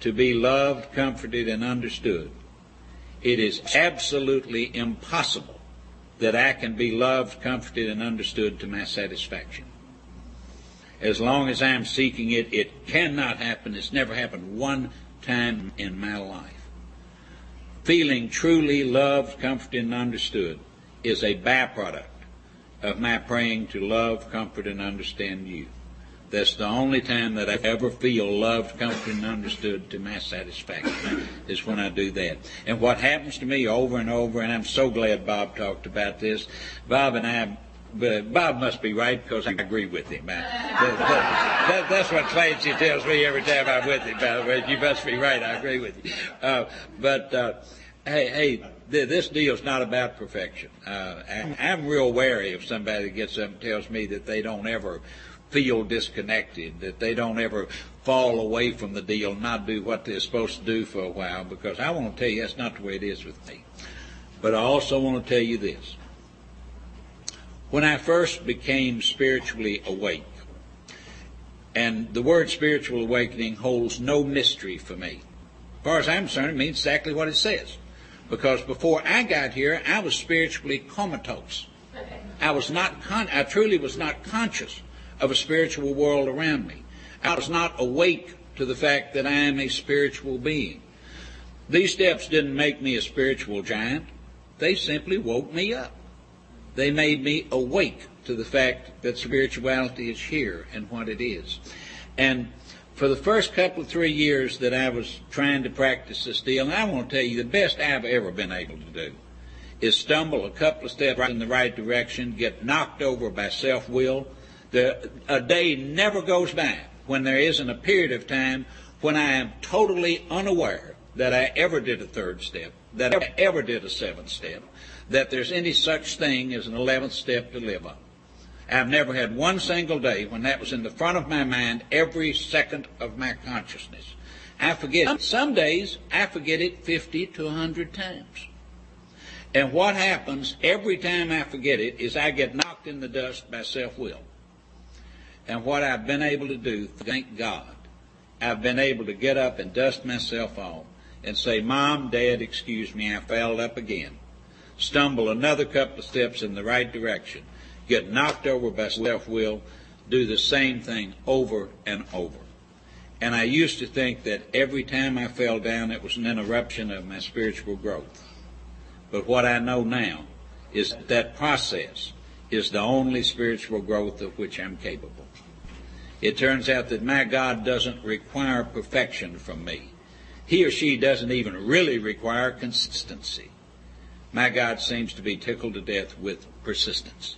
to be loved, comforted, and understood, it is absolutely impossible that I can be loved, comforted, and understood to my satisfaction. As long as I'm seeking it, it cannot happen. It's never happened one time in my life. Feeling truly loved, comforted, and understood is a byproduct of my praying to love, comfort, and understand you. That's the only time that I ever feel loved, comforted, and understood to my satisfaction is when I do that. And what happens to me over and over, and I'm so glad Bob talked about this. Bob and I but Bob must be right because I agree with him. That, that, that, that's what Clancy tells me every time I'm with him. By the way, you must be right. I agree with you. Uh, but uh, hey, hey, th- this deal's not about perfection. Uh, I, I'm real wary of somebody that gets up and tells me that they don't ever feel disconnected, that they don't ever fall away from the deal, not do what they're supposed to do for a while, because I want to tell you that's not the way it is with me. But I also want to tell you this. When I first became spiritually awake, and the word spiritual awakening holds no mystery for me. As far as I'm concerned, it means exactly what it says. Because before I got here, I was spiritually comatose. I was not con- I truly was not conscious of a spiritual world around me. I was not awake to the fact that I am a spiritual being. These steps didn't make me a spiritual giant. They simply woke me up. They made me awake to the fact that spirituality is here and what it is. And for the first couple of three years that I was trying to practice this deal, and I want to tell you the best I've ever been able to do is stumble a couple of steps right in the right direction, get knocked over by self-will, the, a day never goes by when there isn't a period of time when I am totally unaware that I ever did a third step, that I ever did a seventh step, that there's any such thing as an eleventh step to live on. I've never had one single day when that was in the front of my mind every second of my consciousness. I forget it. Some days I forget it 50 to 100 times. And what happens every time I forget it is I get knocked in the dust by self-will. And what I've been able to do, thank God, I've been able to get up and dust myself off and say, Mom, Dad, excuse me, I fouled up again. Stumble another couple of steps in the right direction. Get knocked over by self-will. Do the same thing over and over. And I used to think that every time I fell down, it was an interruption of my spiritual growth. But what I know now is that, that process is the only spiritual growth of which I'm capable. It turns out that my God doesn't require perfection from me. He or she doesn't even really require consistency. My God seems to be tickled to death with persistence,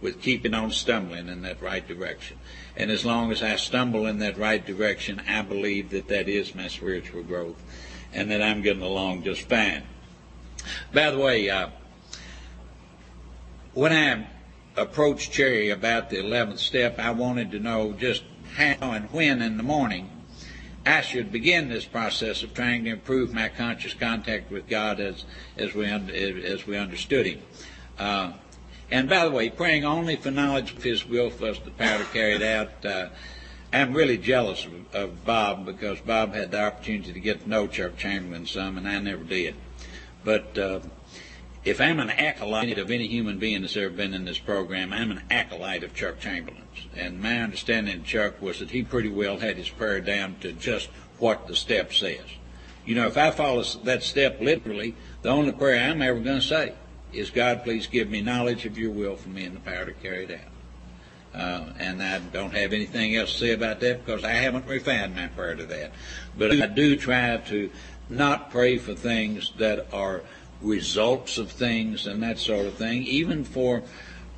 with keeping on stumbling in that right direction. And as long as I stumble in that right direction, I believe that that is my spiritual growth and that I'm getting along just fine. By the way, uh, when I approached Cherry about the 11th step, I wanted to know just how and when in the morning I should begin this process of trying to improve my conscious contact with God as, as, we, as we understood Him. Uh, and by the way, praying only for knowledge of His will for us the power to carry it out. Uh, I'm really jealous of, of, Bob because Bob had the opportunity to get to know Chuck Chamberlain some, and I never did. But uh, if I'm an acolyte of any human being that's ever been in this program, I'm an acolyte of Chuck Chamberlain's. And my understanding of Chuck was that he pretty well had his prayer down to just what the step says. You know, if I follow that step literally, the only prayer I'm ever going to say is, God, please give me knowledge of your will for me and the power to carry it out. Uh, and I don't have anything else to say about that because I haven't refined my prayer to that. But I do try to not pray for things that are results of things and that sort of thing, even for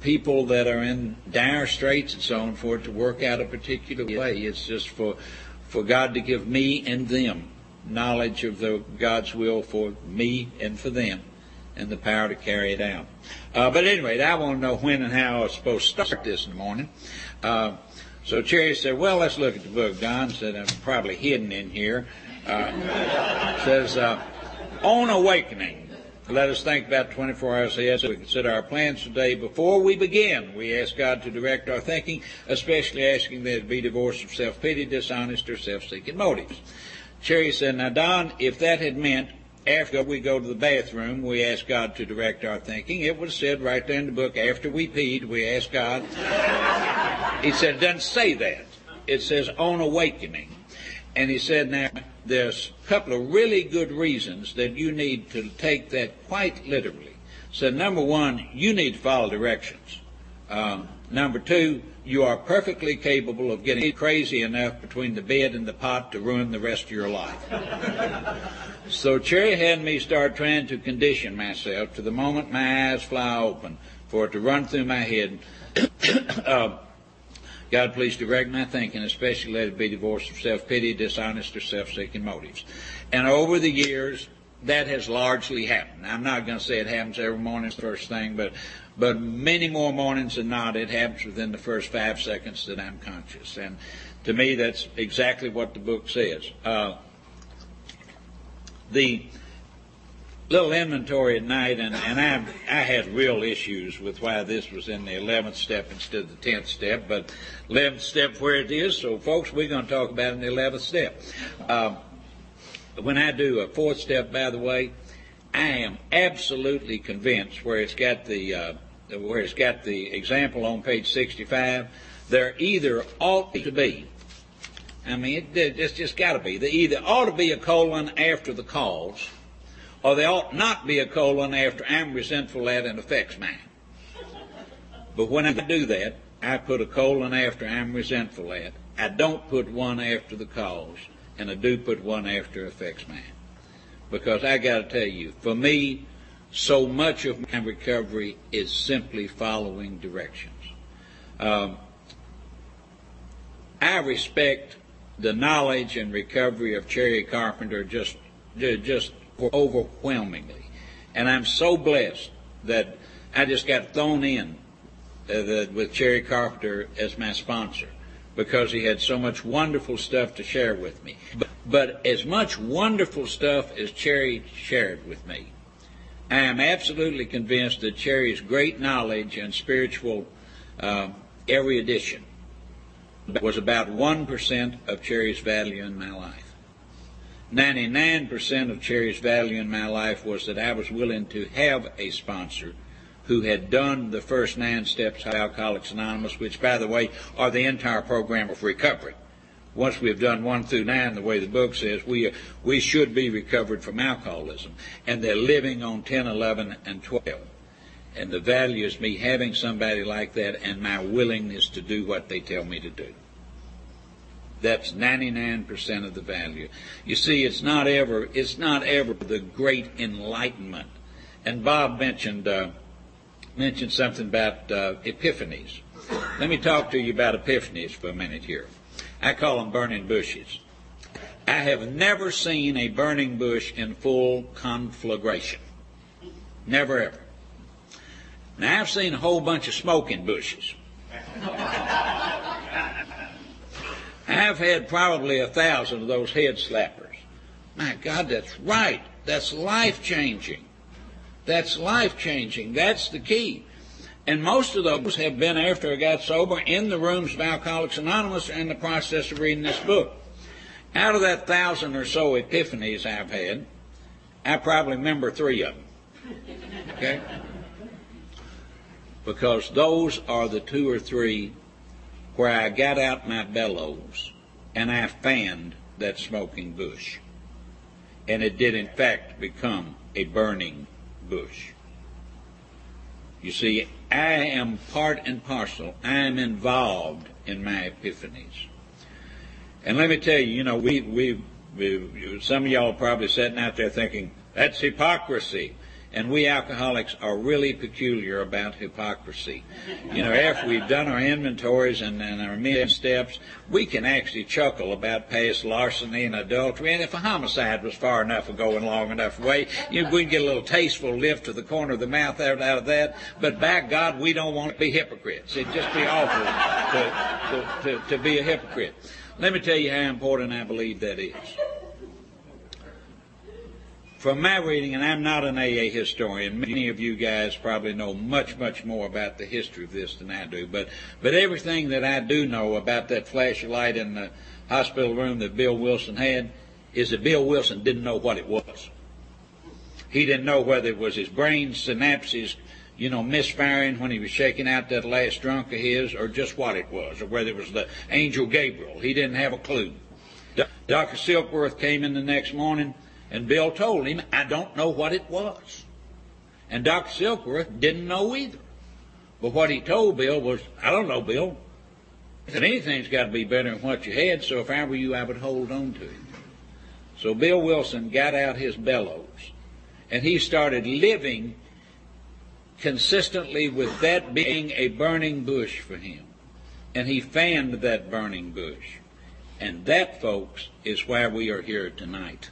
people that are in dire straits and so on, for it to work out a particular way. It's just for for God to give me and them knowledge of the God's will for me and for them, and the power to carry it out. Uh, but anyway, I want to know when and how I was supposed to start this in the morning. Uh, so Cherry said, "Well, let's look at the book." Don said, "I'm probably hidden in here." Uh, says, uh, "On awakening." Let us think about 24 hours ahead so we consider our plans today. Before we begin, we ask God to direct our thinking, especially asking that it be divorced from self-pity, dishonest, or self-seeking motives. Cherry said, now Don, if that had meant after we go to the bathroom, we ask God to direct our thinking, it was said right there in the book, after we peed, we ask God. he said, it doesn't say that. It says on awakening. And he said, now, there's a couple of really good reasons that you need to take that quite literally. So number one, you need to follow directions. Um, number two, you are perfectly capable of getting crazy enough between the bed and the pot to ruin the rest of your life. so Cherry had me start trying to condition myself to the moment my eyes fly open for it to run through my head. uh, God, please direct my thinking, especially let it be divorced from self-pity, dishonest, or self-seeking motives. And over the years, that has largely happened. I'm not going to say it happens every morning, first thing, but but many more mornings than not, it happens within the first five seconds that I'm conscious. And to me, that's exactly what the book says. Uh, the little inventory at night, and, and I, I had real issues with why this was in the 11th step instead of the 10th step, but 11th step where it is, so folks, we're going to talk about in the 11th step. Uh, when I do a fourth step, by the way, I am absolutely convinced where it's got the uh, where it's got the example on page 65, there either ought to be, I mean, it, it's just got to be, there either ought to be a colon after the cause, or there ought not be a colon after I'm resentful at and affects mine. But when I do that, I put a colon after I'm resentful at. I don't put one after the cause, and I do put one after affects mine. Because I got to tell you, for me, so much of my recovery is simply following directions. Um, I respect the knowledge and recovery of Cherry Carpenter just just overwhelmingly. And I'm so blessed that I just got thrown in uh, with Cherry Carpenter as my sponsor because he had so much wonderful stuff to share with me. But, but as much wonderful stuff as Cherry shared with me, I am absolutely convinced that Cherry's great knowledge and spiritual uh, erudition was about 1% of Cherry's value in my life. 99% of Cherry's value in my life was that I was willing to have a sponsor who had done the first nine steps of Alcoholics Anonymous, which, by the way, are the entire program of recovery. Once we have done one through nine, the way the book says, we, we should be recovered from alcoholism. And they're living on 10, 11, and 12. And the value is me having somebody like that and my willingness to do what they tell me to do. That's 99% of the value. You see, it's not ever, it's not ever the great enlightenment. And Bob mentioned, uh, mentioned something about uh, epiphanies. Let me talk to you about epiphanies for a minute here. I call them burning bushes. I have never seen a burning bush in full conflagration. Never ever. Now I've seen a whole bunch of smoking bushes. I've had probably a thousand of those head slappers. My God, that's right. That's life changing. That's life changing. That's the key. And most of those have been after I got sober in the rooms of Alcoholics Anonymous in the process of reading this book. Out of that thousand or so epiphanies I've had, I probably remember three of them. Okay? Because those are the two or three where I got out my bellows and I fanned that smoking bush. And it did in fact become a burning bush. You see, I am part and parcel. I am involved in my epiphanies. And let me tell you, you know, we, we, we some of y'all probably sitting out there thinking, that's hypocrisy. And we alcoholics are really peculiar about hypocrisy. You know, after we've done our inventories and, and our mid steps, we can actually chuckle about past larceny and adultery. And if a homicide was far enough ago going long enough away, you know, we'd get a little tasteful lift to the corner of the mouth out, out of that. But by God, we don't want to be hypocrites. It'd just be awful to, to, to, to be a hypocrite. Let me tell you how important I believe that is from my reading, and I'm not an AA historian, many of you guys probably know much, much more about the history of this than I do, but, but everything that I do know about that flashlight in the hospital room that Bill Wilson had is that Bill Wilson didn't know what it was. He didn't know whether it was his brain synapses, you know, misfiring when he was shaking out that last drunk of his, or just what it was, or whether it was the angel Gabriel. He didn't have a clue. Dr. Silkworth came in the next morning and Bill told him, I don't know what it was. And Dr. Silkworth didn't know either. But what he told Bill was, I don't know, Bill. And anything's got to be better than what you had, so if I were you, I would hold on to it. So Bill Wilson got out his bellows, and he started living consistently with that being a burning bush for him. And he fanned that burning bush. And that, folks, is why we are here tonight.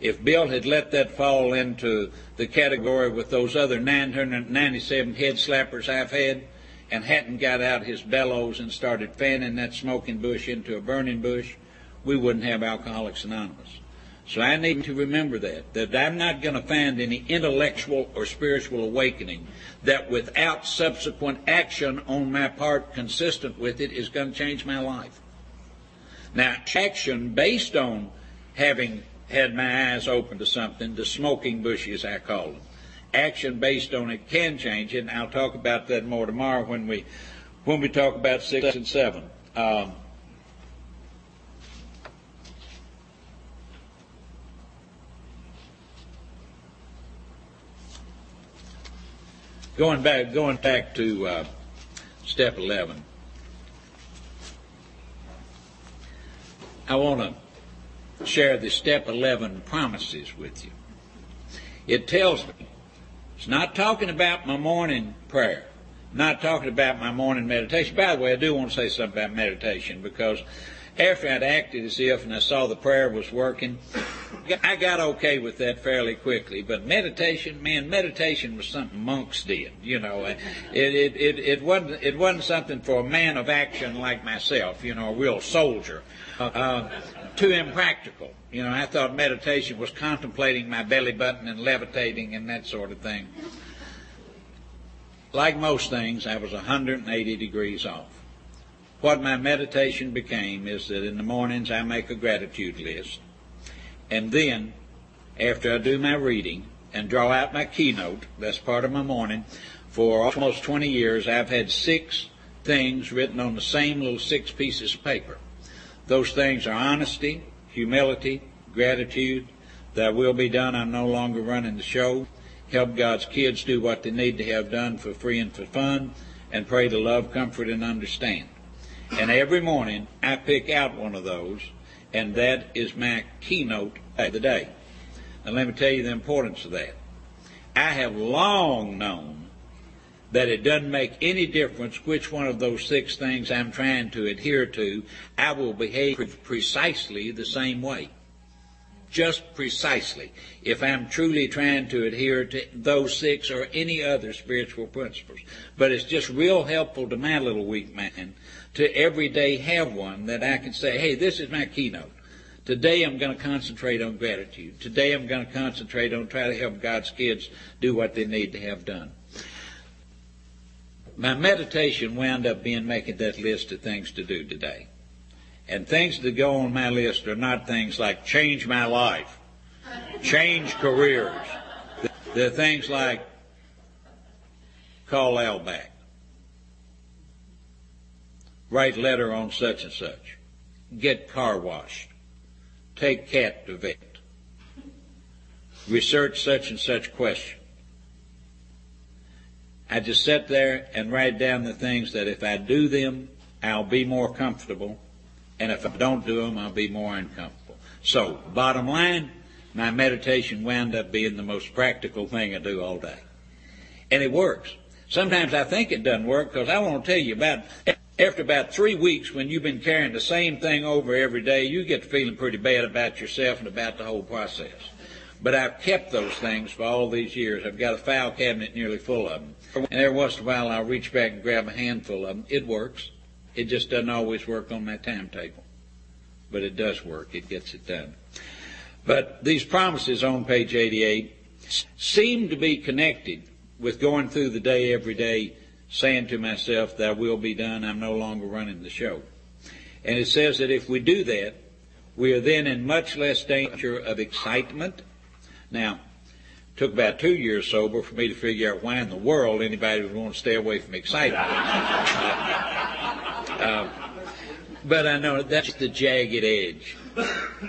If Bill had let that fall into the category with those other 997 head slappers I've had and hadn't got out his bellows and started fanning that smoking bush into a burning bush, we wouldn't have Alcoholics Anonymous. So I need to remember that, that I'm not going to find any intellectual or spiritual awakening that without subsequent action on my part consistent with it is going to change my life. Now, action based on having had my eyes open to something, the smoking bushes, I call them. Action based on it can change it, and I'll talk about that more tomorrow when we when we talk about six and seven. Um, going back, going back to uh, step eleven. I want to share the step 11 promises with you. It tells me, it's not talking about my morning prayer, not talking about my morning meditation. By the way, I do want to say something about meditation because after I'd acted as if and I saw the prayer was working, I got okay with that fairly quickly. But meditation, man, meditation was something monks did. You know, it it it, it wasn't it wasn't something for a man of action like myself. You know, a real soldier. Uh, too impractical. You know, I thought meditation was contemplating my belly button and levitating and that sort of thing. Like most things, I was 180 degrees off. What my meditation became is that in the mornings I make a gratitude list. And then, after I do my reading and draw out my keynote, that's part of my morning, for almost 20 years I've had six things written on the same little six pieces of paper. Those things are honesty, humility, gratitude, that will be done, I'm no longer running the show, help God's kids do what they need to have done for free and for fun, and pray to love, comfort, and understand. And every morning I pick out one of those, and that is my keynote of the day. And let me tell you the importance of that. I have long known that it doesn't make any difference which one of those six things I'm trying to adhere to, I will behave precisely the same way. Just precisely. If I'm truly trying to adhere to those six or any other spiritual principles. But it's just real helpful to my little weak man to every day have one that I can say, hey, this is my keynote. Today I'm going to concentrate on gratitude. Today I'm going to concentrate on trying to help God's kids do what they need to have done. My meditation wound up being making that list of things to do today. And things that go on my list are not things like change my life, change careers. They're things like call Al back write letter on such and such, get car washed, take cat to vet, research such and such question. I just sit there and write down the things that if I do them, I'll be more comfortable, and if I don't do them, I'll be more uncomfortable. So, bottom line, my meditation wound up being the most practical thing I do all day. And it works. Sometimes I think it doesn't work because I want to tell you about after about three weeks, when you've been carrying the same thing over every day, you get feeling pretty bad about yourself and about the whole process. But I've kept those things for all these years. I've got a file cabinet nearly full of them. And every once in a while I'll reach back and grab a handful of them. It works. It just doesn't always work on my timetable. But it does work. It gets it done. But these promises on page 88 seem to be connected with going through the day every day saying to myself, Thy will be done, I'm no longer running the show. And it says that if we do that, we are then in much less danger of excitement. Now, it took about two years sober for me to figure out why in the world anybody would want to stay away from excitement. uh, but I know that's the jagged edge.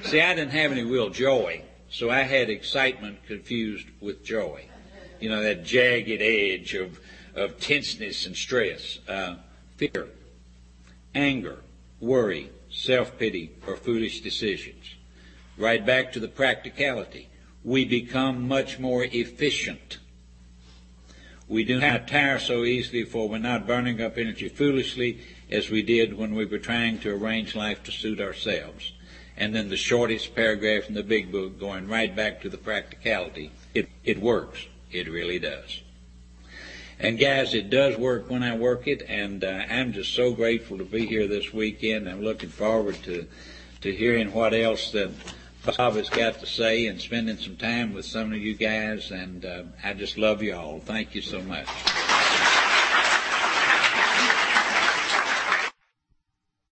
See, I didn't have any real joy, so I had excitement confused with joy. You know, that jagged edge of of tenseness and stress, uh, fear, anger, worry, self-pity, or foolish decisions. Right back to the practicality. We become much more efficient. We do not tire so easily for we're not burning up energy foolishly as we did when we were trying to arrange life to suit ourselves. And then the shortest paragraph in the big book going right back to the practicality. It, it works. It really does. And guys, it does work when I work it, and uh, I'm just so grateful to be here this weekend. I'm looking forward to to hearing what else that Bob has got to say and spending some time with some of you guys. And uh, I just love you all. Thank you so much.